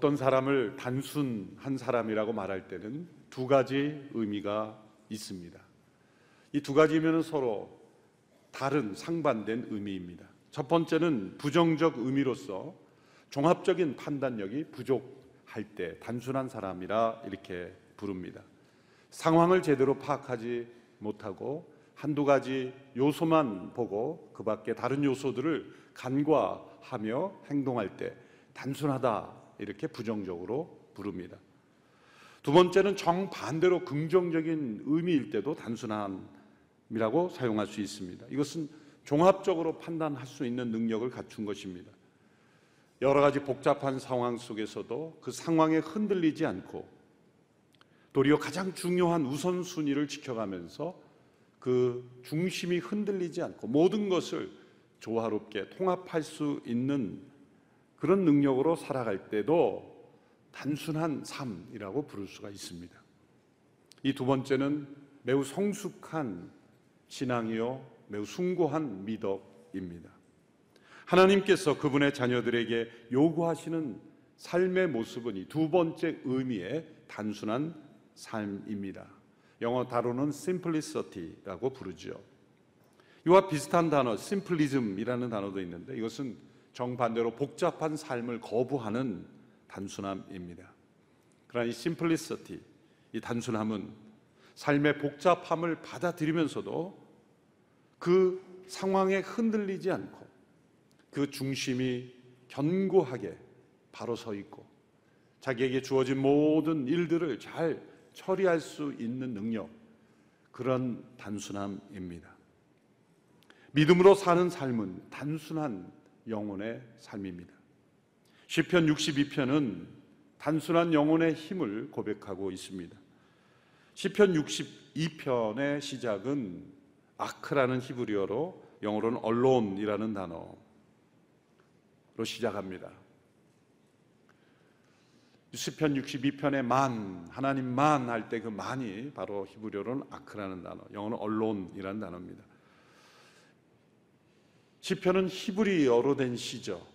어떤 사람을 단순 한 사람이라고 말할 때는 두 가지 의미가 있습니다. 이 두 가지면 서로 다른 상반된 의미입니다. 첫 번째는 부정적 의미로서 종합적인 판단력이 부족할 때 단순한 사람이라 이렇게 부릅니다. 상황을 제대로 파악하지 못하고 한두 가지 요소만 보고 그 밖에 다른 요소들을 간과하며 행동할 때 단순하다 이렇게 부정적으로 부릅니다. 두 번째는 정반대로 긍정적인 의미일 때도 단순함이라고 사용할 수 있습니다. 이것은 종합적으로 판단할 수 있는 능력을 갖춘 것입니다. 여러 가지 복잡한 상황 속에서도 그 상황에 흔들리지 않고 도리어 가장 중요한 우선순위를 지켜가면서 그 중심이 흔들리지 않고 모든 것을 조화롭게 통합할 수 있는 그런 능력으로 살아갈 때도 단순한 삶이라고 부를 수가 있습니다. 이 두 번째는 매우 성숙한 신앙이요, 매우 숭고한 미덕입니다. 하나님께서 그분의 자녀들에게 요구하시는 삶의 모습은 이 두 번째 의미의 단순한 삶입니다. 영어 단어는 simplicity라고 부르죠. 이와 비슷한 단어 simplism이라는 단어도 있는데 이것은 정반대로 복잡한 삶을 거부하는 단순함입니다. 그러나 이 simplicity, 이 단순함은 삶의 복잡함을 받아들이면서도 그 상황에 흔들리지 않고 그 중심이 견고하게 바로 서 있고 자기에게 주어진 모든 일들을 잘 처리할 수 있는 능력 그런 단순함입니다. 믿음으로 사는 삶은 단순한 영혼의 삶입니다. 시편 62편은 단순한 영혼의 힘을 고백하고 있습니다. 시편 62편의 시작은 아크라는 히브리어로 영어로는 언론이라는 단어로 시작합니다. 시편 62편의 만 하나님만 할 때 그 만이 바로 히브리어로는 아크라는 단어, 영어는 언론이라는 단어입니다. 시편은 히브리어로 된 시죠.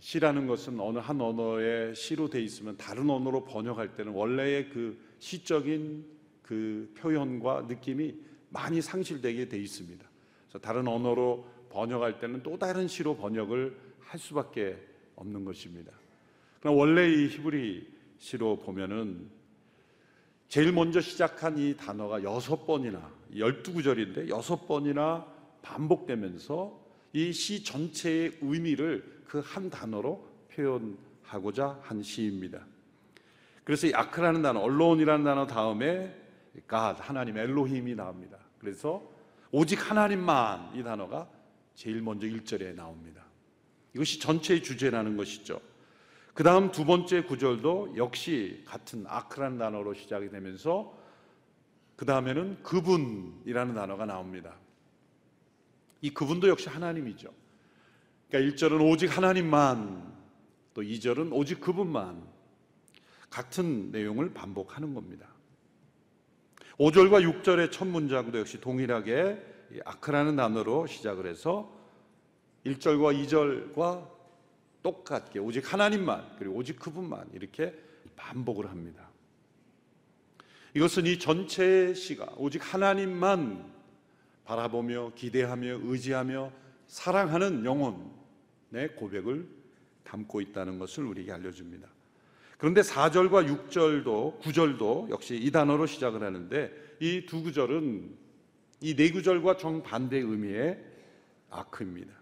시라는 것은 어느 한 언어의 시로 돼 있으면 다른 언어로 번역할 때는 원래의 그 시적인 그 표현과 느낌이 많이 상실되게 돼 있습니다. 그래서 다른 언어로 번역할 때는 또 다른 시로 번역을 할 수밖에 없는 것입니다. 그러나 원래 이 히브리 시로 보면은 제일 먼저 시작한 이 단어가 여섯 번이나 열두 구절인데 여섯 번이나 반복되면서 이 시 전체의 의미를 그 한 단어로 표현하고자 한 시입니다. 그래서 이 아크라는 단어, 언론이라는 단어 다음에 God, 하나님 엘로힘이 나옵니다. 그래서 오직 하나님만 이 단어가 제일 먼저 1절에 나옵니다. 이것이 전체의 주제라는 것이죠. 그 다음 두 번째 구절도 역시 같은 아크라는 단어로 시작이 되면서 그 다음에는 그분이라는 단어가 나옵니다. 이 그분도 역시 하나님이죠. 그러니까 1절은 오직 하나님만, 또 2절은 오직 그분만 같은 내용을 반복하는 겁니다. 5절과 6절의 첫 문장도 역시 동일하게 아크라는 단어로 시작을 해서 1절과 2절과 똑같게 오직 하나님만 그리고 오직 그분만 이렇게 반복을 합니다. 이것은 이 전체의 시가 오직 하나님만 바라보며 기대하며 의지하며 사랑하는 영혼의 고백을 담고 있다는 것을 우리에게 알려줍니다. 그런데 4절과 6절도 9절도 역시 이 단어로 시작을 하는데 이 두 구절은 이 네 구절과 정반대 의미의 아크입니다.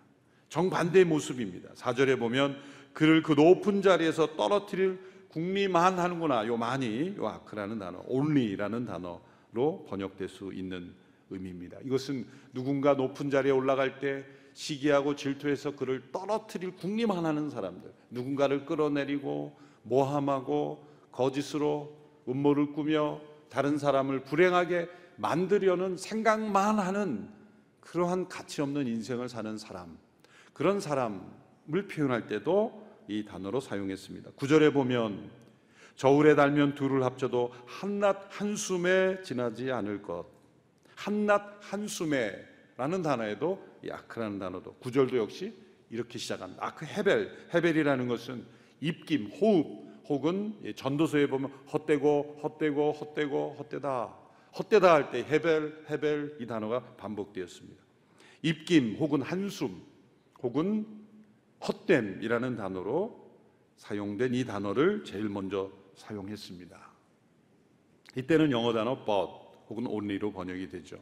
정반대의 모습입니다. 4절에 보면 그를 그 높은 자리에서 떨어뜨릴 국리만 하는구나. 요 만이 요 아크라는 단어, only라는 단어로 번역될 수 있는 의미입니다. 이것은 누군가 높은 자리에 올라갈 때 시기하고 질투해서 그를 떨어뜨릴 국리만 하는 사람들, 누군가를 끌어내리고 모함하고 거짓으로 음모를 꾸며 다른 사람을 불행하게 만들려는 생각만 하는 그러한 가치 없는 인생을 사는 사람, 그런 사람을 표현할 때도 이 단어로 사용했습니다. 구절에 보면 저울에 달면 둘을 합쳐도 한낮 한숨에 지나지 않을 것. 한낮 한숨에 라는 단어에도 이 아크라는 단어도 구절도 역시 이렇게 시작합니다. 아크 헤벨 헤벨이라는 것은 입김 호흡 혹은 이 전도서에 보면 헛되고 헛되고 헛되고 헛되다 헛되다 할 때 헤벨 헤벨 이 단어가 반복되었습니다. 입김 혹은 한숨 혹은 헛됨이라는 단어로 사용된 이 단어를 제일 먼저 사용했습니다. 이때는 영어 단어 but 혹은 only로 번역이 되죠.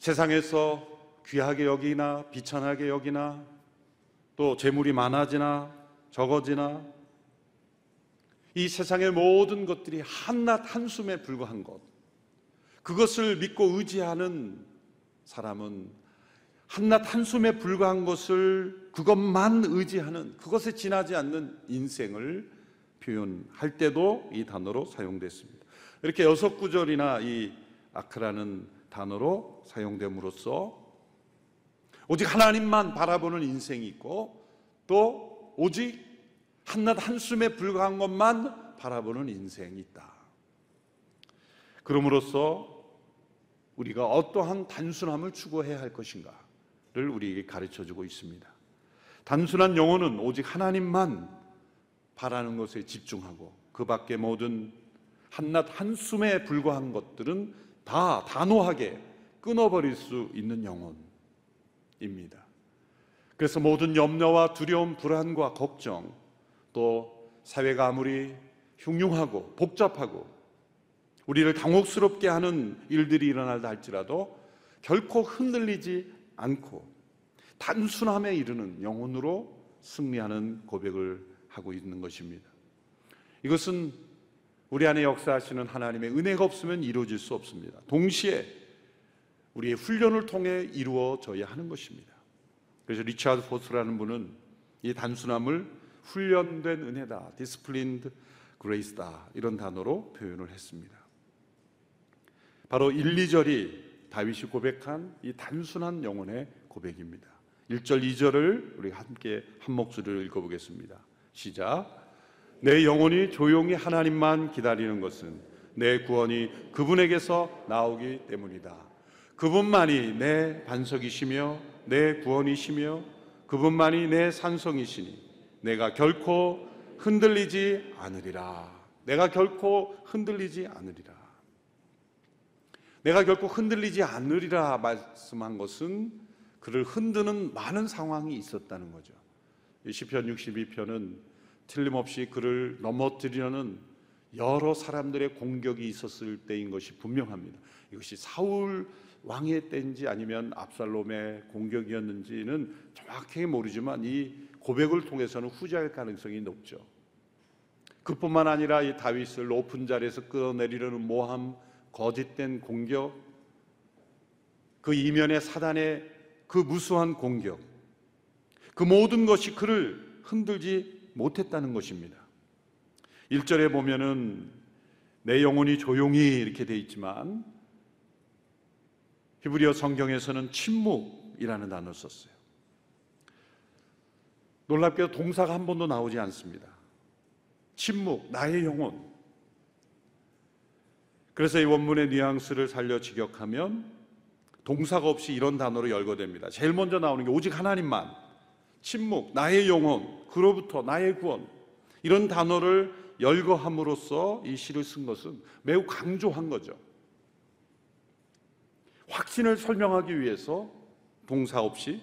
세상에서 귀하게 여기나 비천하게 여기나 또 재물이 많아지나 적어지나 이 세상의 모든 것들이 한낱 한숨에 불과한 것 그것을 믿고 의지하는 사람은 한낱 한숨에 불과한 것을 그것만 의지하는 그것에 지나지 않는 인생을 표현할 때도 이 단어로 사용됐습니다. 이렇게 여섯 구절이나 이 아크라는 단어로 사용됨으로써 오직 하나님만 바라보는 인생이 있고 또 오직 한낱 한숨에 불과한 것만 바라보는 인생이 있다. 그럼으로써 우리가 어떠한 단순함을 추구해야 할 것인가를 우리에게 가르쳐 주고 있습니다. 단순한 영혼은 오직 하나님만 바라는 것에 집중하고 그 밖에 모든 한낱 한숨에 불과한 것들은 다 단호하게 끊어버릴 수 있는 영혼입니다. 그래서 모든 염려와 두려움, 불안과 걱정, 또 사회가 아무리 흉흉하고 복잡하고 우리를 당혹스럽게 하는 일들이 일어날다 할지라도 결코 흔들리지 않고 단순함에 이르는 영혼으로 승리하는 고백을 하고 있는 것입니다. 이것은 우리 안에 역사하시는 하나님의 은혜가 없으면 이루어질 수 없습니다. 동시에 우리의 훈련을 통해 이루어져야 하는 것입니다. 그래서 리차드 포스라는 분은 이 단순함을 훈련된 은혜다, disciplined grace다 이런 단어로 표현을 했습니다. 바로 1, 2절이 다윗이 고백한 이 단순한 영혼의 고백입니다. 1절, 2절을 우리 함께 한 목소리로 읽어보겠습니다. 시작. 내 영혼이 조용히 하나님만 기다리는 것은 내 구원이 그분에게서 나오기 때문이다. 그분만이 내 반석이시며 내 구원이시며 그분만이 내 산성이시니 내가 결코 흔들리지 않으리라. 내가 결코 흔들리지 않으리라. 내가 결코 흔들리지 않으리라 말씀한 것은 그를 흔드는 많은 상황이 있었다는 거죠. 시편 62편은 틀림없이 그를 넘어뜨리려는 여러 사람들의 공격이 있었을 때인 것이 분명합니다. 이것이 사울 왕의 때인지 아니면 압살롬의 공격이었는지는 정확하게 모르지만 이 고백을 통해서는 후자일 가능성이 높죠. 그뿐만 아니라 이 다윗을 높은 자리에서 끌어내리려는 모함, 거짓된 공격, 그 이면의 사단의 그 무수한 공격, 그 모든 것이 그를 흔들지 못했다는 것입니다. 1절에 보면은 내 영혼이 조용히 이렇게 돼 있지만 히브리어 성경에서는 침묵이라는 단어를 썼어요. 놀랍게도 동사가 한 번도 나오지 않습니다. 침묵, 나의 영혼. 그래서 이 원문의 뉘앙스를 살려 직역하면 동사가 없이 이런 단어로 열거됩니다. 제일 먼저 나오는 게 오직 하나님만. 침묵, 나의 영혼, 그로부터 나의 구원. 이런 단어를 열거함으로써 이 시를 쓴 것은 매우 강조한 거죠. 확신을 설명하기 위해서 동사 없이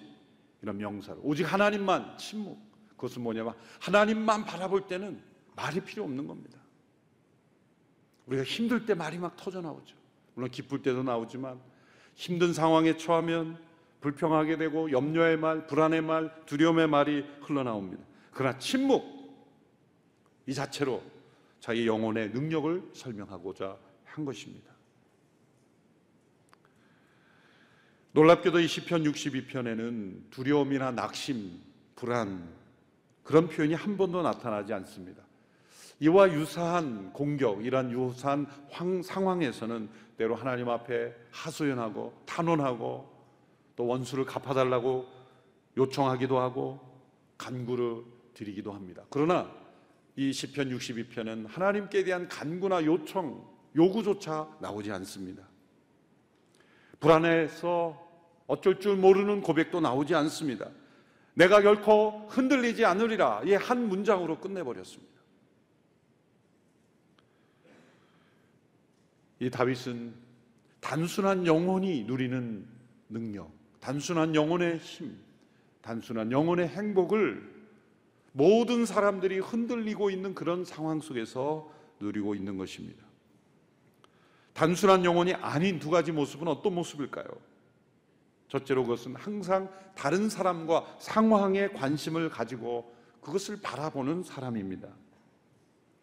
이런 명사를 오직 하나님만 침묵 그것은 뭐냐면 하나님만 바라볼 때는 말이 필요 없는 겁니다. 우리가 힘들 때 말이 막 터져 나오죠. 물론 기쁠 때도 나오지만 힘든 상황에 처하면 불평하게 되고 염려의 말, 불안의 말, 두려움의 말이 흘러나옵니다. 그러나 침묵 이 자체로 자기 영혼의 능력을 설명하고자 한 것입니다. 놀랍게도 이 시편 62편에는 두려움이나 낙심, 불안 그런 표현이 한 번도 나타나지 않습니다. 이와 유사한 공격, 이런 유사한 황, 상황에서는 때로 하나님 앞에 하소연하고 탄원하고 또 원수를 갚아달라고 요청하기도 하고 간구를 드리기도 합니다. 그러나 이 시편 62편은 하나님께 대한 간구나 요청, 요구조차 나오지 않습니다. 불안해서 어쩔 줄 모르는 고백도 나오지 않습니다. 내가 결코 흔들리지 않으리라. 이 한 문장으로 끝내버렸습니다. 이 다윗은 단순한 영혼이 누리는 능력, 단순한 영혼의 힘, 단순한 영혼의 행복을 모든 사람들이 흔들리고 있는 그런 상황 속에서 누리고 있는 것입니다. 단순한 영혼이 아닌 두 가지 모습은 어떤 모습일까요? 첫째로 그것은 항상 다른 사람과 상황에 관심을 가지고 그것을 바라보는 사람입니다.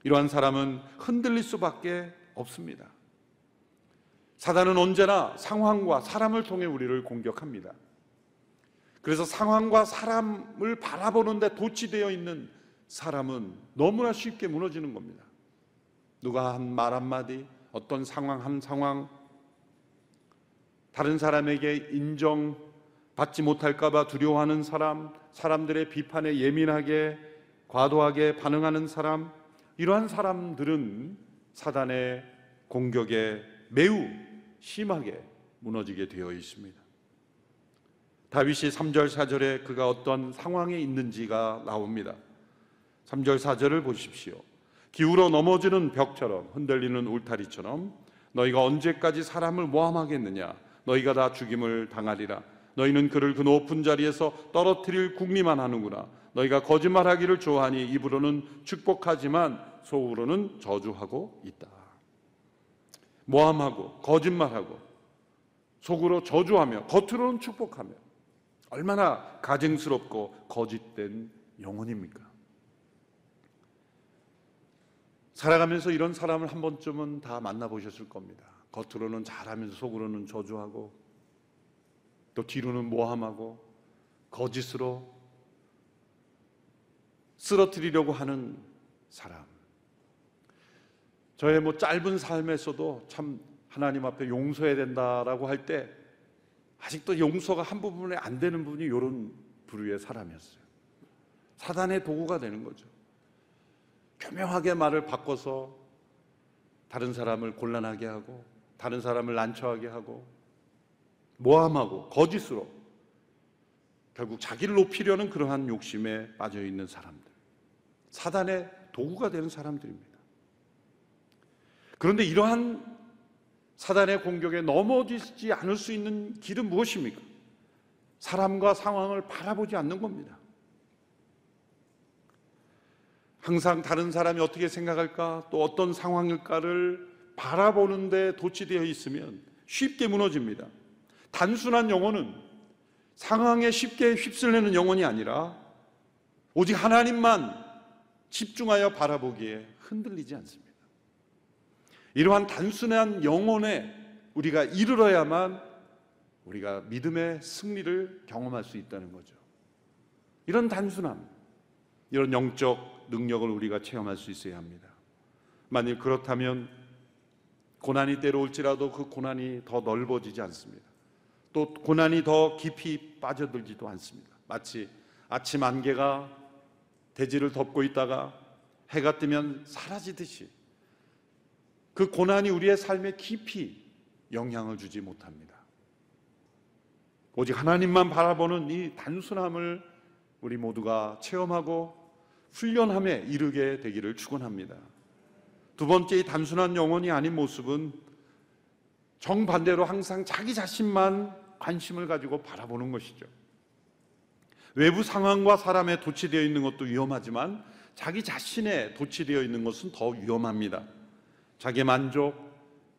이러한 사람은 흔들릴 수밖에 없습니다. 사단은 언제나 상황과 사람을 통해 우리를 공격합니다. 그래서 상황과 사람을 바라보는데 도취되어 있는 사람은 너무나 쉽게 무너지는 겁니다. 누가 한 말 한마디, 어떤 상황 한 상황, 다른 사람에게 인정받지 못할까봐 두려워하는 사람, 사람들의 비판에 예민하게, 과도하게 반응하는 사람, 이러한 사람들은 사단의 공격에 매우 심하게 무너지게 되어 있습니다. 다윗이 3절 4절에 그가 어떤 상황에 있는지가 나옵니다. 3절 4절을 보십시오. 기울어 넘어지는 벽처럼 흔들리는 울타리처럼 너희가 언제까지 사람을 모함하겠느냐 너희가 다 죽임을 당하리라 너희는 그를 그 높은 자리에서 떨어뜨릴 궁리만 하는구나 너희가 거짓말하기를 좋아하니 입으로는 축복하지만 속으로는 저주하고 있다. 모함하고 거짓말하고 속으로 저주하며 겉으로는 축복하며 얼마나 가증스럽고 거짓된 영혼입니까? 살아가면서 이런 사람을 한 번쯤은 다 만나보셨을 겁니다. 겉으로는 잘하면서 속으로는 저주하고 또 뒤로는 모함하고 거짓으로 쓰러뜨리려고 하는 사람. 저의 뭐 짧은 삶에서도 참 하나님 앞에 용서해야 된다라고 할 때 아직도 용서가 한 부분에 안 되는 분이 이런 부류의 사람이었어요. 사단의 도구가 되는 거죠. 교묘하게 말을 바꿔서 다른 사람을 곤란하게 하고 다른 사람을 난처하게 하고 모함하고 거짓으로 결국 자기를 높이려는 그러한 욕심에 빠져 있는 사람들. 사단의 도구가 되는 사람들입니다. 그런데 이러한 사단의 공격에 넘어지지 않을 수 있는 길은 무엇입니까? 사람과 상황을 바라보지 않는 겁니다. 항상 다른 사람이 어떻게 생각할까, 또 어떤 상황일까를 바라보는데 도취되어 있으면 쉽게 무너집니다. 단순한 영혼은 상황에 쉽게 휩쓸리는 영혼이 아니라 오직 하나님만 집중하여 바라보기에 흔들리지 않습니다. 이러한 단순한 영혼에 우리가 이르러야만 우리가 믿음의 승리를 경험할 수 있다는 거죠. 이런 단순함, 이런 영적 능력을 우리가 체험할 수 있어야 합니다. 만일 그렇다면 고난이 때려올지라도 그 고난이 더 넓어지지 않습니다. 또 고난이 더 깊이 빠져들지도 않습니다. 마치 아침 안개가 대지를 덮고 있다가 해가 뜨면 사라지듯이 그 고난이 우리의 삶에 깊이 영향을 주지 못합니다. 오직 하나님만 바라보는 이 단순함을 우리 모두가 체험하고 훈련함에 이르게 되기를 축원합니다. 두 번째 이 단순한 영혼이 아닌 모습은 정반대로 항상 자기 자신만 관심을 가지고 바라보는 것이죠. 외부 상황과 사람에 도취되어 있는 것도 위험하지만 자기 자신에 도취되어 있는 것은 더 위험합니다. 자기 만족,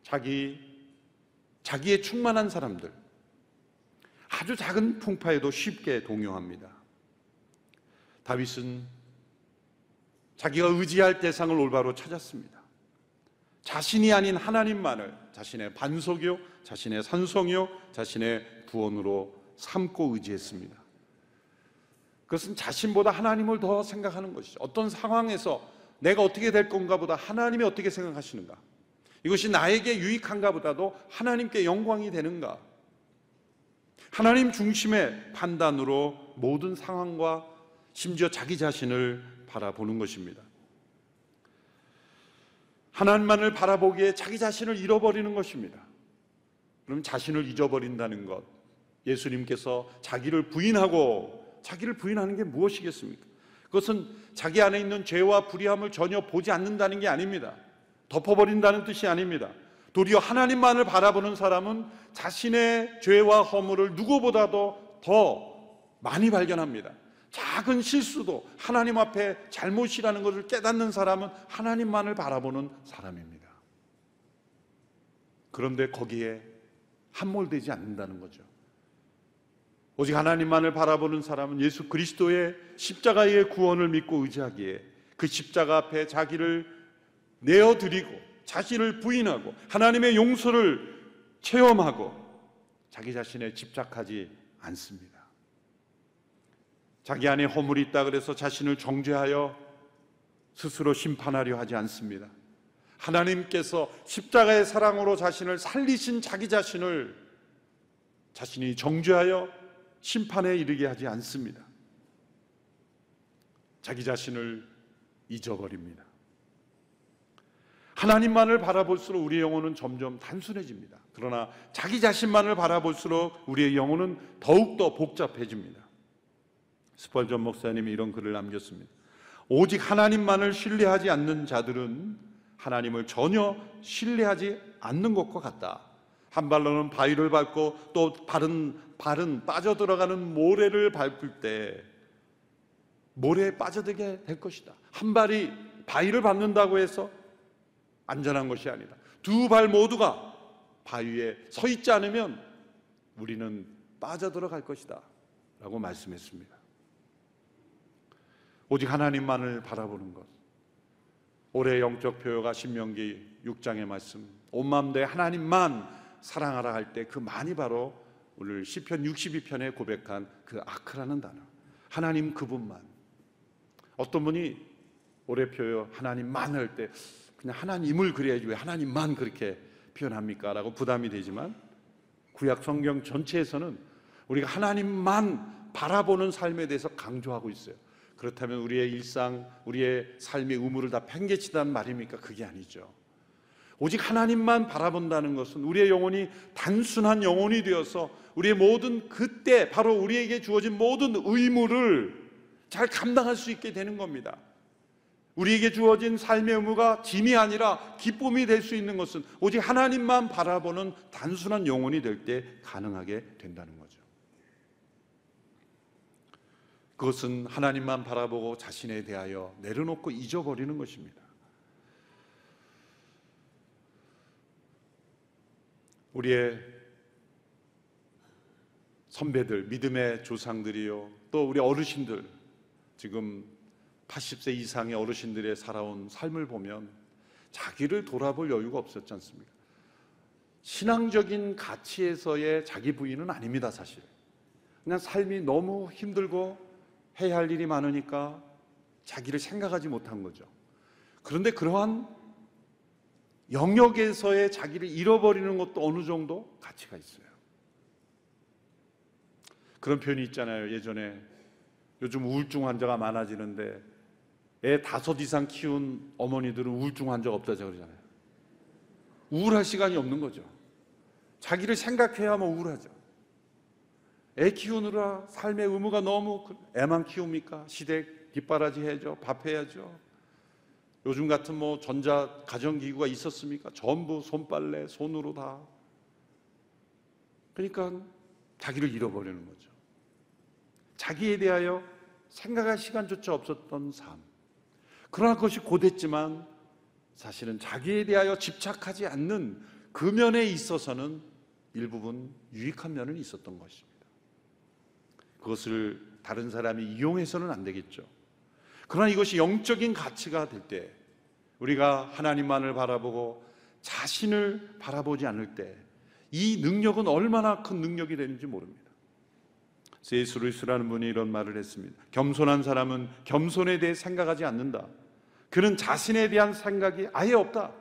자기 자기에 충만한 사람들 아주 작은 풍파에도 쉽게 동요합니다. 다윗은 자기가 의지할 대상을 올바로 찾았습니다. 자신이 아닌 하나님만을 자신의 반석이요, 자신의 산성이요, 자신의 구원으로 삼고 의지했습니다. 그것은 자신보다 하나님을 더 생각하는 것이죠. 어떤 상황에서 내가 어떻게 될 건가 보다 하나님이 어떻게 생각하시는가. 이것이 나에게 유익한가 보다도 하나님께 영광이 되는가. 하나님 중심의 판단으로 모든 상황과 심지어 자기 자신을 바라보는 것입니다. 하나님만을 바라보기에 자기 자신을 잃어버리는 것입니다. 그럼 자신을 잊어버린다는 것. 예수님께서 자기를 부인하고 자기를 부인하는 게 무엇이겠습니까? 그것은 자기 안에 있는 죄와 불의함을 전혀 보지 않는다는 게 아닙니다. 덮어버린다는 뜻이 아닙니다. 도리어 하나님만을 바라보는 사람은 자신의 죄와 허물을 누구보다도 더 많이 발견합니다. 작은 실수도 하나님 앞에 잘못이라는 것을 깨닫는 사람은 하나님만을 바라보는 사람입니다. 그런데 거기에 함몰되지 않는다는 거죠. 오직 하나님만을 바라보는 사람은 예수 그리스도의 십자가의 구원을 믿고 의지하기에 그 십자가 앞에 자기를 내어드리고 자신을 부인하고 하나님의 용서를 체험하고 자기 자신에 집착하지 않습니다. 자기 안에 허물이 있다 그래서 자신을 정죄하여 스스로 심판하려 하지 않습니다. 하나님께서 십자가의 사랑으로 자신을 살리신 자기 자신을 자신이 정죄하여 심판에 이르게 하지 않습니다. 자기 자신을 잊어버립니다. 하나님만을 바라볼수록 우리의 영혼은 점점 단순해집니다. 그러나 자기 자신만을 바라볼수록 우리의 영혼은 더욱더 복잡해집니다. 스펄전 목사님이 이런 글을 남겼습니다. 오직 하나님만을 신뢰하지 않는 자들은 하나님을 전혀 신뢰하지 않는 것과 같다. 한 발로는 바위를 밟고 또 발은 발은 빠져들어가는 모래를 밟을 때 모래에 빠져들게 될 것이다. 한 발이 바위를 밟는다고 해서 안전한 것이 아니다. 두 발 모두가 바위에 서 있지 않으면 우리는 빠져들어갈 것이다. 라고 말씀했습니다. 오직 하나님만을 바라보는 것. 올해 영적 표요가 신명기 6장의 말씀. 온 마음 대 하나님만 사랑하라 할 때 그 많이 바로 오늘 시편 62편에 고백한 그 아크라는 단어. 하나님 그분만. 어떤 분이 올해 표요 하나님만 할 때 그냥 하나님을 그래야지 왜 하나님만 그렇게 표현합니까? 라고 부담이 되지만 구약 성경 전체에서는 우리가 하나님만 바라보는 삶에 대해서 강조하고 있어요. 그렇다면 우리의 일상, 우리의 삶의 의무를 다 팽개치단 말입니까? 그게 아니죠. 오직 하나님만 바라본다는 것은 우리의 영혼이 단순한 영혼이 되어서 우리의 모든 그때 바로 우리에게 주어진 모든 의무를 잘 감당할 수 있게 되는 겁니다. 우리에게 주어진 삶의 의무가 짐이 아니라 기쁨이 될 수 있는 것은 오직 하나님만 바라보는 단순한 영혼이 될 때 가능하게 된다는 거죠. 그것은 하나님만 바라보고 자신에 대하여 내려놓고 잊어버리는 것입니다. 우리의 선배들, 믿음의 조상들이요, 또 우리 어르신들, 지금 80세 이상의 어르신들의 살아온 삶을 보면 자기를 돌아볼 여유가 없었지 않습니까? 신앙적인 가치에서의 자기 부인은 아닙니다, 사실. 그냥 삶이 너무 힘들고 해야 할 일이 많으니까 자기를 생각하지 못한 거죠. 그런데 그러한 영역에서의 자기를 잃어버리는 것도 어느 정도 가치가 있어요. 그런 표현이 있잖아요. 예전에 요즘 우울증 환자가 많아지는데 애 다섯 이상 키운 어머니들은 우울증 환자 없다고 그러잖아요. 우울할 시간이 없는 거죠. 자기를 생각해야만 우울하죠. 애 키우느라 삶의 의무가 너무 애만 키웁니까? 시댁 뒷바라지 해야죠. 밥 해야죠. 요즘 같은 뭐 전자 가전기구가 있었습니까? 전부 손빨래, 손으로 다. 그러니까 자기를 잃어버리는 거죠. 자기에 대하여 생각할 시간조차 없었던 삶. 그러나 그것이 고됐지만 사실은 자기에 대하여 집착하지 않는 그 면에 있어서는 일부분 유익한 면은 있었던 것입니다. 그것을 다른 사람이 이용해서는 안 되겠죠. 그러나 이것이 영적인 가치가 될 때, 우리가 하나님만을 바라보고 자신을 바라보지 않을 때, 이 능력은 얼마나 큰 능력이 되는지 모릅니다. 세이스 루이스라는 분이 이런 말을 했습니다. 겸손한 사람은 겸손에 대해 생각하지 않는다. 그는 자신에 대한 생각이 아예 없다.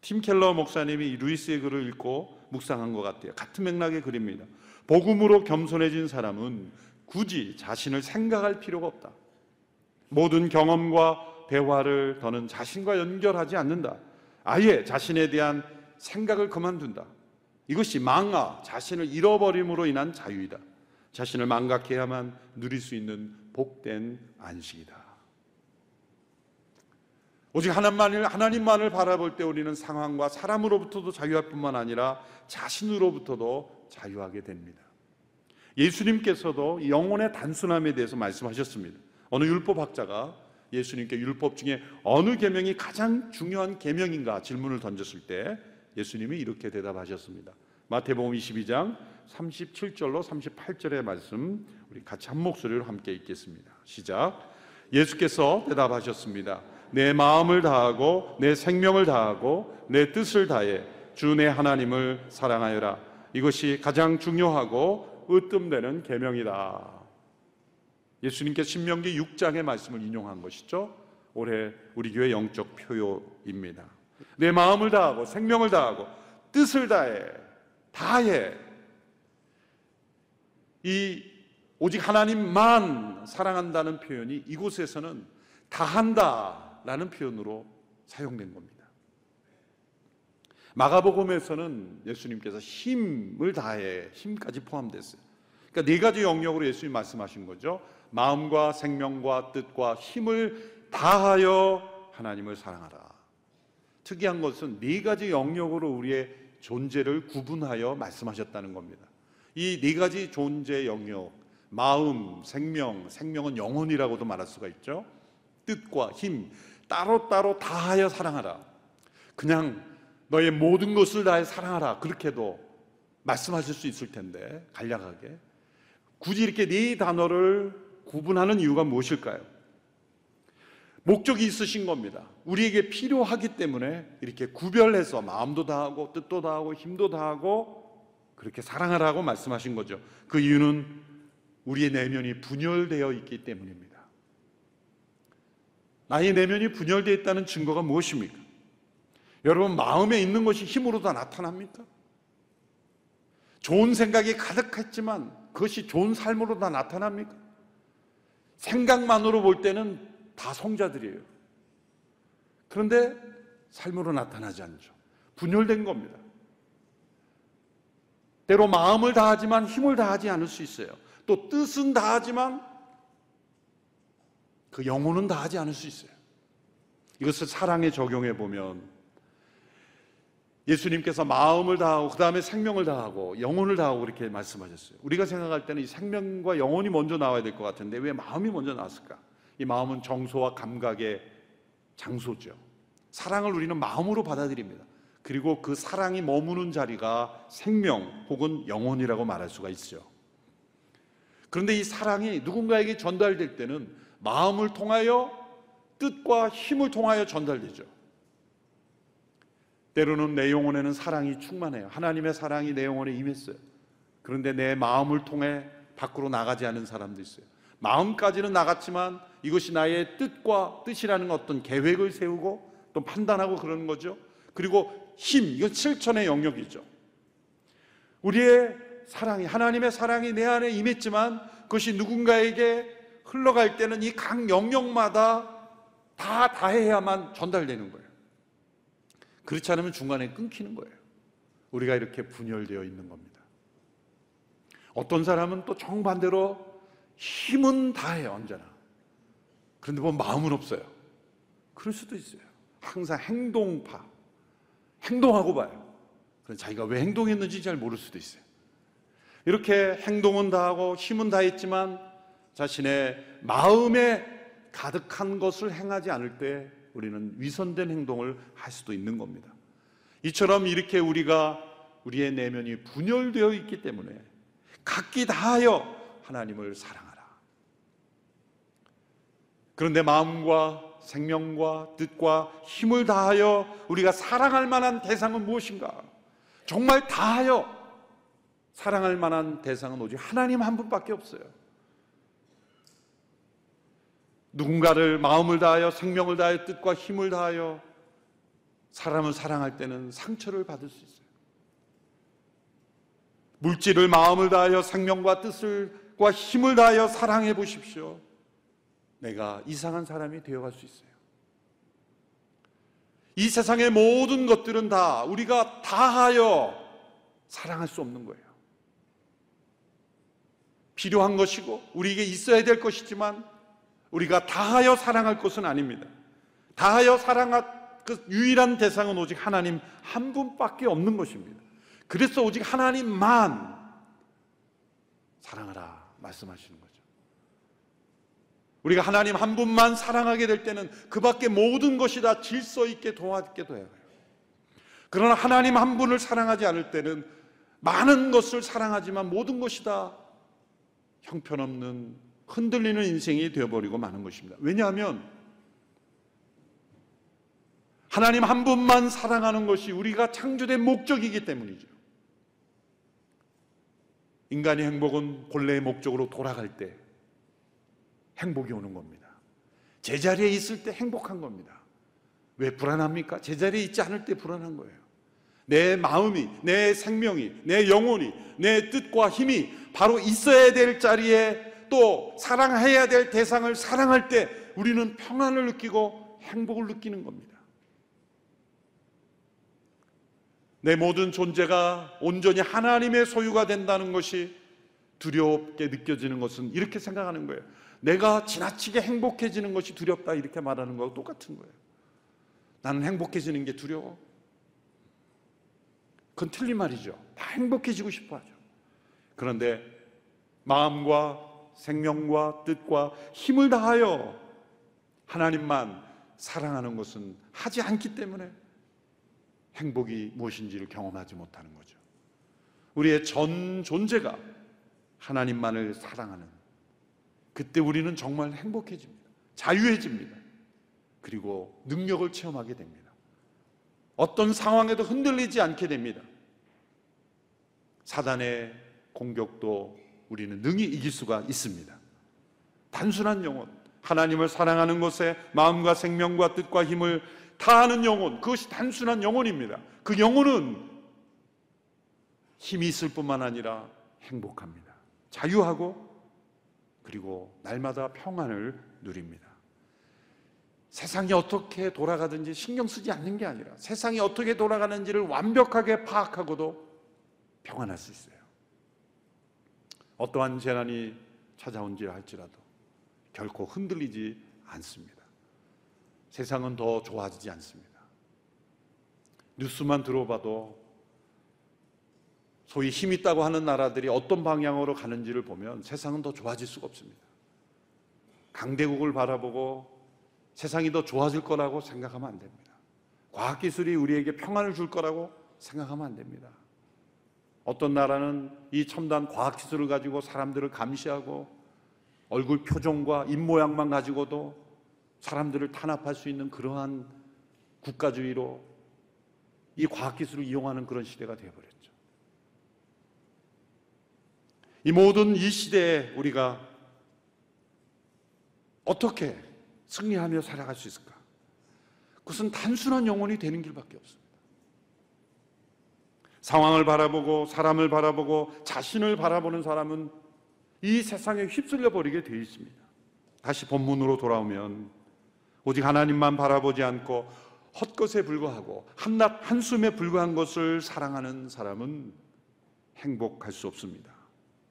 팀 켈러 목사님이 루이스의 글을 읽고 묵상한 것 같아요. 같은 맥락의 글입니다. 복음으로 겸손해진 사람은 굳이 자신을 생각할 필요가 없다. 모든 경험과 대화를 더는 자신과 연결하지 않는다. 아예 자신에 대한 생각을 그만둔다. 이것이 망아, 자신을 잃어버림으로 인한 자유이다. 자신을 망각해야만 누릴 수 있는 복된 안식이다. 오직 하나님만을, 하나님만을 바라볼 때 우리는 상황과 사람으로부터도 자유할 뿐만 아니라 자신으로부터도 자유하게 됩니다. 예수님께서도 영혼의 단순함에 대해서 말씀하셨습니다. 어느 율법학자가 예수님께 율법 중에 어느 계명이 가장 중요한 계명인가 질문을 던졌을 때 예수님이 이렇게 대답하셨습니다. 마태복음 22장 37절로 38절의 말씀 우리 같이 한 목소리로 함께 읽겠습니다. 시작. 예수께서 대답하셨습니다. 내 마음을 다하고 내 생명을 다하고 내 뜻을 다해 주 내 하나님을 사랑하여라. 이것이 가장 중요하고 으뜸되는 계명이다. 예수님께 신명기 6장의 말씀을 인용한 것이죠. 올해 우리 교회 영적 표요입니다. 내 마음을 다하고 생명을 다하고 뜻을 다해 다해 이 오직 하나님만 사랑한다는 표현이 이곳에서는 다 한다라는 표현으로 사용된 겁니다. 마가복음에서는 예수님께서 힘을 다해 힘까지 포함됐어요. 그러니까 네 가지 영역으로 예수님 말씀하신 거죠. 마음과 생명과 뜻과 힘을 다하여 하나님을 사랑하라. 특이한 것은 네 가지 영역으로 우리의 존재를 구분하여 말씀하셨다는 겁니다. 이 네 가지 존재 영역, 마음, 생명, 생명은 영혼이라고도 말할 수가 있죠. 뜻과 힘, 따로따로 다하여 사랑하라. 그냥 너의 모든 것을 다해 사랑하라. 그렇게도 말씀하실 수 있을 텐데, 간략하게. 굳이 이렇게 네 단어를 구분하는 이유가 무엇일까요? 목적이 있으신 겁니다. 우리에게 필요하기 때문에 이렇게 구별해서 마음도 다하고 뜻도 다하고 힘도 다하고 그렇게 사랑하라고 말씀하신 거죠. 그 이유는 우리의 내면이 분열되어 있기 때문입니다. 나의 내면이 분열되어 있다는 증거가 무엇입니까? 여러분 마음에 있는 것이 힘으로 다 나타납니까? 좋은 생각이 가득했지만 그것이 좋은 삶으로 다 나타납니까? 생각만으로 볼 때는 다 성자들이에요. 그런데 삶으로 나타나지 않죠. 분열된 겁니다. 때로 마음을 다하지만 힘을 다하지 않을 수 있어요. 또 뜻은 다하지만 그 영혼은 다하지 않을 수 있어요. 이것을 사랑에 적용해 보면 예수님께서 마음을 다하고 그 다음에 생명을 다하고 영혼을 다하고 그렇게 말씀하셨어요. 우리가 생각할 때는 이 생명과 영혼이 먼저 나와야 될 것 같은데 왜 마음이 먼저 나왔을까? 이 마음은 정서와 감각의 장소죠. 사랑을 우리는 마음으로 받아들입니다. 그리고 그 사랑이 머무는 자리가 생명 혹은 영혼이라고 말할 수가 있죠. 그런데 이 사랑이 누군가에게 전달될 때는 마음을 통하여 뜻과 힘을 통하여 전달되죠. 때로는 내 영혼에는 사랑이 충만해요. 하나님의 사랑이 내 영혼에 임했어요. 그런데 내 마음을 통해 밖으로 나가지 않은 사람도 있어요. 마음까지는 나갔지만 이것이 나의 뜻과 뜻이라는 어떤 계획을 세우고 또 판단하고 그러는 거죠. 그리고 힘, 이건 실천의 영역이죠. 우리의 사랑이, 하나님의 사랑이 내 안에 임했지만 그것이 누군가에게 흘러갈 때는 이 각 영역마다 다 다해야만 전달되는 거예요. 그렇지 않으면 중간에 끊기는 거예요. 우리가 이렇게 분열되어 있는 겁니다. 어떤 사람은 또 정반대로 힘은 다해요, 언제나. 그런데 뭐 마음은 없어요. 그럴 수도 있어요. 항상 행동파. 행동하고 봐요. 자기가 왜 행동했는지 잘 모를 수도 있어요. 이렇게 행동은 다 하고 힘은 다 했지만 자신의 마음에 가득한 것을 행하지 않을 때 우리는 위선된 행동을 할 수도 있는 겁니다. 이처럼 이렇게 우리가 우리의 내면이 분열되어 있기 때문에 각기 다하여 하나님을 사랑하라. 그런데 마음과 생명과 뜻과 힘을 다하여 우리가 사랑할 만한 대상은 무엇인가? 정말 다하여 사랑할 만한 대상은 오직 하나님 한 분밖에 없어요. 누군가를 마음을 다하여 생명을 다하여 뜻과 힘을 다하여 사람을 사랑할 때는 상처를 받을 수 있어요. 물질을 마음을 다하여 생명과 뜻을과 힘을 다하여 사랑해 보십시오. 내가 이상한 사람이 되어갈 수 있어요. 이 세상의 모든 것들은 다 우리가 다하여 사랑할 수 없는 거예요. 필요한 것이고 우리에게 있어야 될 것이지만 우리가 다하여 사랑할 것은 아닙니다. 다하여 사랑할 그 유일한 대상은 오직 하나님 한 분밖에 없는 것입니다. 그래서 오직 하나님만 사랑하라 말씀하시는 거죠. 우리가 하나님 한 분만 사랑하게 될 때는 그 밖에 모든 것이 다 질서 있게 도와게 돼요. 그러나 하나님 한 분을 사랑하지 않을 때는 많은 것을 사랑하지만 모든 것이 다 형편없는 흔들리는 인생이 되어버리고 마는 것입니다. 왜냐하면 하나님 한 분만 사랑하는 것이 우리가 창조된 목적이기 때문이죠. 인간의 행복은 본래의 목적으로 돌아갈 때 행복이 오는 겁니다. 제자리에 있을 때 행복한 겁니다. 왜 불안합니까? 제자리에 있지 않을 때 불안한 거예요. 내 마음이, 내 생명이, 내 영혼이, 내 뜻과 힘이 바로 있어야 될 자리에 또 사랑해야 될 대상을 사랑할 때 우리는 평안을 느끼고 행복을 느끼는 겁니다. 내 모든 존재가 온전히 하나님의 소유가 된다는 것이 두렵게 느껴지는 것은 이렇게 생각하는 거예요. 내가 지나치게 행복해지는 것이 두렵다 이렇게 말하는 거하고 똑같은 거예요. 나는 행복해지는 게 두려워. 그건 틀린 말이죠. 다 행복해지고 싶어 하죠. 그런데 마음과 생명과 뜻과 힘을 다하여 하나님만 사랑하는 것은 하지 않기 때문에 행복이 무엇인지를 경험하지 못하는 거죠. 우리의 전 존재가 하나님만을 사랑하는 그때 우리는 정말 행복해집니다. 자유해집니다. 그리고 능력을 체험하게 됩니다. 어떤 상황에도 흔들리지 않게 됩니다. 사단의 공격도 우리는 능히 이길 수가 있습니다. 단순한 영혼, 하나님을 사랑하는 것에 마음과 생명과 뜻과 힘을 다하는 영혼, 그것이 단순한 영혼입니다. 그 영혼은 힘이 있을 뿐만 아니라 행복합니다. 자유하고 그리고 날마다 평안을 누립니다. 세상이 어떻게 돌아가든지 신경 쓰지 않는 게 아니라 세상이 어떻게 돌아가는지를 완벽하게 파악하고도 평안할 수 있어요. 어떠한 재난이 찾아온지 할지라도 결코 흔들리지 않습니다. 세상은 더 좋아지지 않습니다. 뉴스만 들어봐도 소위 힘 있다고 하는 나라들이 어떤 방향으로 가는지를 보면 세상은 더 좋아질 수가 없습니다. 강대국을 바라보고 세상이 더 좋아질 거라고 생각하면 안 됩니다. 과학기술이 우리에게 평안을 줄 거라고 생각하면 안 됩니다. 어떤 나라는 이 첨단 과학기술을 가지고 사람들을 감시하고 얼굴 표정과 입모양만 가지고도 사람들을 탄압할 수 있는 그러한 국가주의로 이 과학기술을 이용하는 그런 시대가 되어버렸죠. 이 모든 이 시대에 우리가 어떻게 승리하며 살아갈 수 있을까? 그것은 단순한 영혼이 되는 길밖에 없습니다. 상황을 바라보고 사람을 바라보고 자신을 바라보는 사람은 이 세상에 휩쓸려 버리게 되어 있습니다. 다시 본문으로 돌아오면 오직 하나님만 바라보지 않고 헛것에 불과하고 한낱 한숨에 불과한 것을 사랑하는 사람은 행복할 수 없습니다.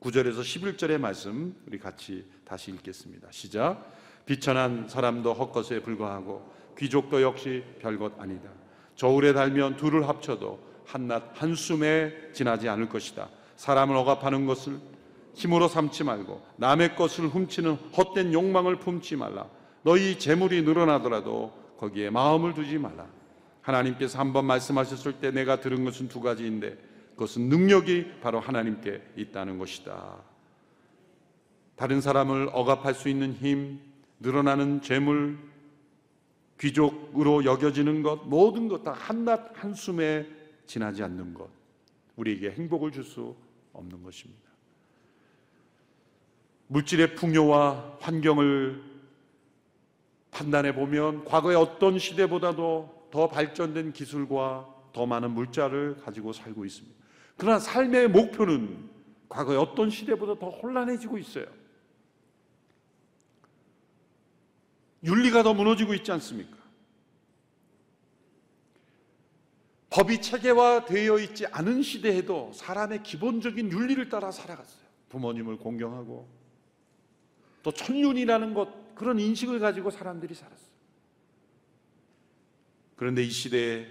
9절에서 11절의 말씀 우리 같이 다시 읽겠습니다. 시작. 비천한 사람도 헛것에 불과하고 귀족도 역시 별것 아니다. 저울에 달면 둘을 합쳐도 한낱 한숨에 지나지 않을 것이다. 사람을 억압하는 것을 힘으로 삼지 말고 남의 것을 훔치는 헛된 욕망을 품지 말라. 너희 재물이 늘어나더라도 거기에 마음을 두지 말라. 하나님께서 한 번 말씀하셨을 때 내가 들은 것은 두 가지인데 그것은 능력이 바로 하나님께 있다는 것이다. 다른 사람을 억압할 수 있는 힘, 늘어나는 재물, 귀족으로 여겨지는 것, 모든 것 다 한낱 한숨에 지나지 않는 것, 우리에게 행복을 줄 수 없는 것입니다. 물질의 풍요와 환경을 판단해 보면 과거의 어떤 시대보다도 더 발전된 기술과 더 많은 물자를 가지고 살고 있습니다. 그러나 삶의 목표는 과거의 어떤 시대보다 더 혼란해지고 있어요. 윤리가 더 무너지고 있지 않습니까? 법이 체계화되어 있지 않은 시대에도 사람의 기본적인 윤리를 따라 살아갔어요. 부모님을 공경하고 또 천륜이라는 것 그런 인식을 가지고 사람들이 살았어요. 그런데 이 시대에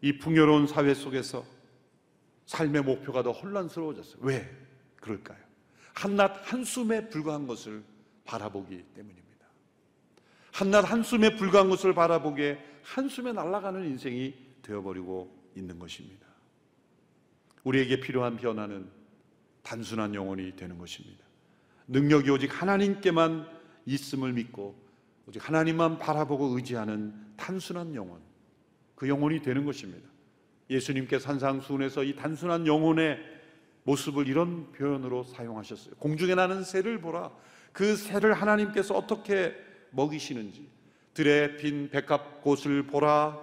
이 풍요로운 사회 속에서 삶의 목표가 더 혼란스러워졌어요. 왜 그럴까요? 한낮 한숨에 불과한 것을 바라보기 때문입니다. 한낮 한숨에 불과한 것을 바라보게 한숨에 날아가는 인생이 되어버리고 있는 것입니다. 우리에게 필요한 변화는 단순한 영혼이 되는 것입니다. 능력이 오직 하나님께만 있음을 믿고 오직 하나님만 바라보고 의지하는 단순한 영혼, 그 영혼이 되는 것입니다. 예수님께 산상수훈에서 이 단순한 영혼의 모습을 이런 표현으로 사용하셨어요. 공중에 나는 새를 보라. 그 새를 하나님께서 어떻게 먹이시는지. 들에 핀 백합 꽃을 보라.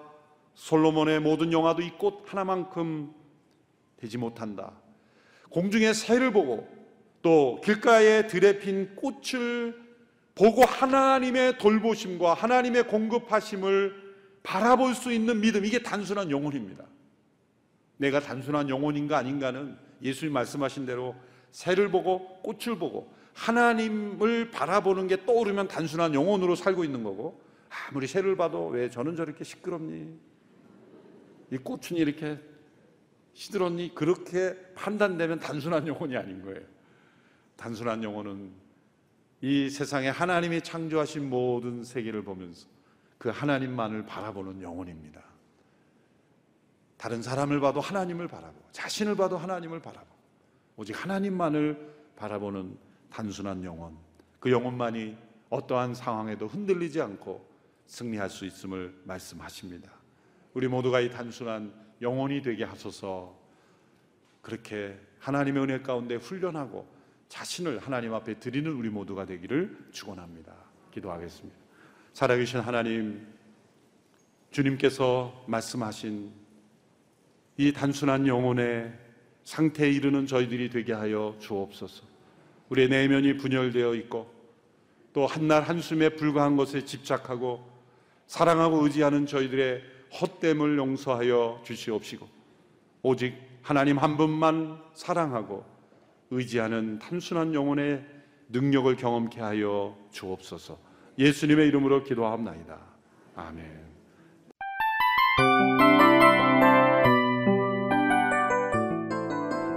솔로몬의 모든 영화도 이 꽃 하나만큼 되지 못한다. 공중의 새를 보고 또 길가에 들에 핀 꽃을 보고 하나님의 돌보심과 하나님의 공급하심을 바라볼 수 있는 믿음, 이게 단순한 영혼입니다. 내가 단순한 영혼인가 아닌가는 예수님 말씀하신 대로 새를 보고 꽃을 보고 하나님을 바라보는 게 떠오르면 단순한 영혼으로 살고 있는 거고 아무리 새를 봐도 왜 저는 저렇게 시끄럽니? 이 꽃은 이렇게 시들었니? 그렇게 판단되면 단순한 영혼이 아닌 거예요. 단순한 영혼은 이 세상에 하나님이 창조하신 모든 세계를 보면서 그 하나님만을 바라보는 영혼입니다. 다른 사람을 봐도 하나님을 바라보고 자신을 봐도 하나님을 바라보고 오직 하나님만을 바라보는 단순한 영혼. 그 영혼만이 어떠한 상황에도 흔들리지 않고 승리할 수 있음을 말씀하십니다. 우리 모두가 이 단순한 영혼이 되게 하소서 그렇게 하나님의 은혜 가운데 훈련하고 자신을 하나님 앞에 드리는 우리 모두가 되기를 축원합니다. 기도하겠습니다. 살아계신 하나님 주님께서 말씀하신 이 단순한 영혼의 상태에 이르는 저희들이 되게 하여 주옵소서. 우리의 내면이 분열되어 있고 또 한날 한숨에 불과한 것에 집착하고 사랑하고 의지하는 저희들의 헛됨을 용서하여 주시옵시고 오직 하나님 한 분만 사랑하고 의지하는 단순한 영혼의 능력을 경험케 하여 주옵소서. 예수님의 이름으로 기도합나이다. 아멘.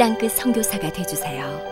땅끝 성교사가 되주세요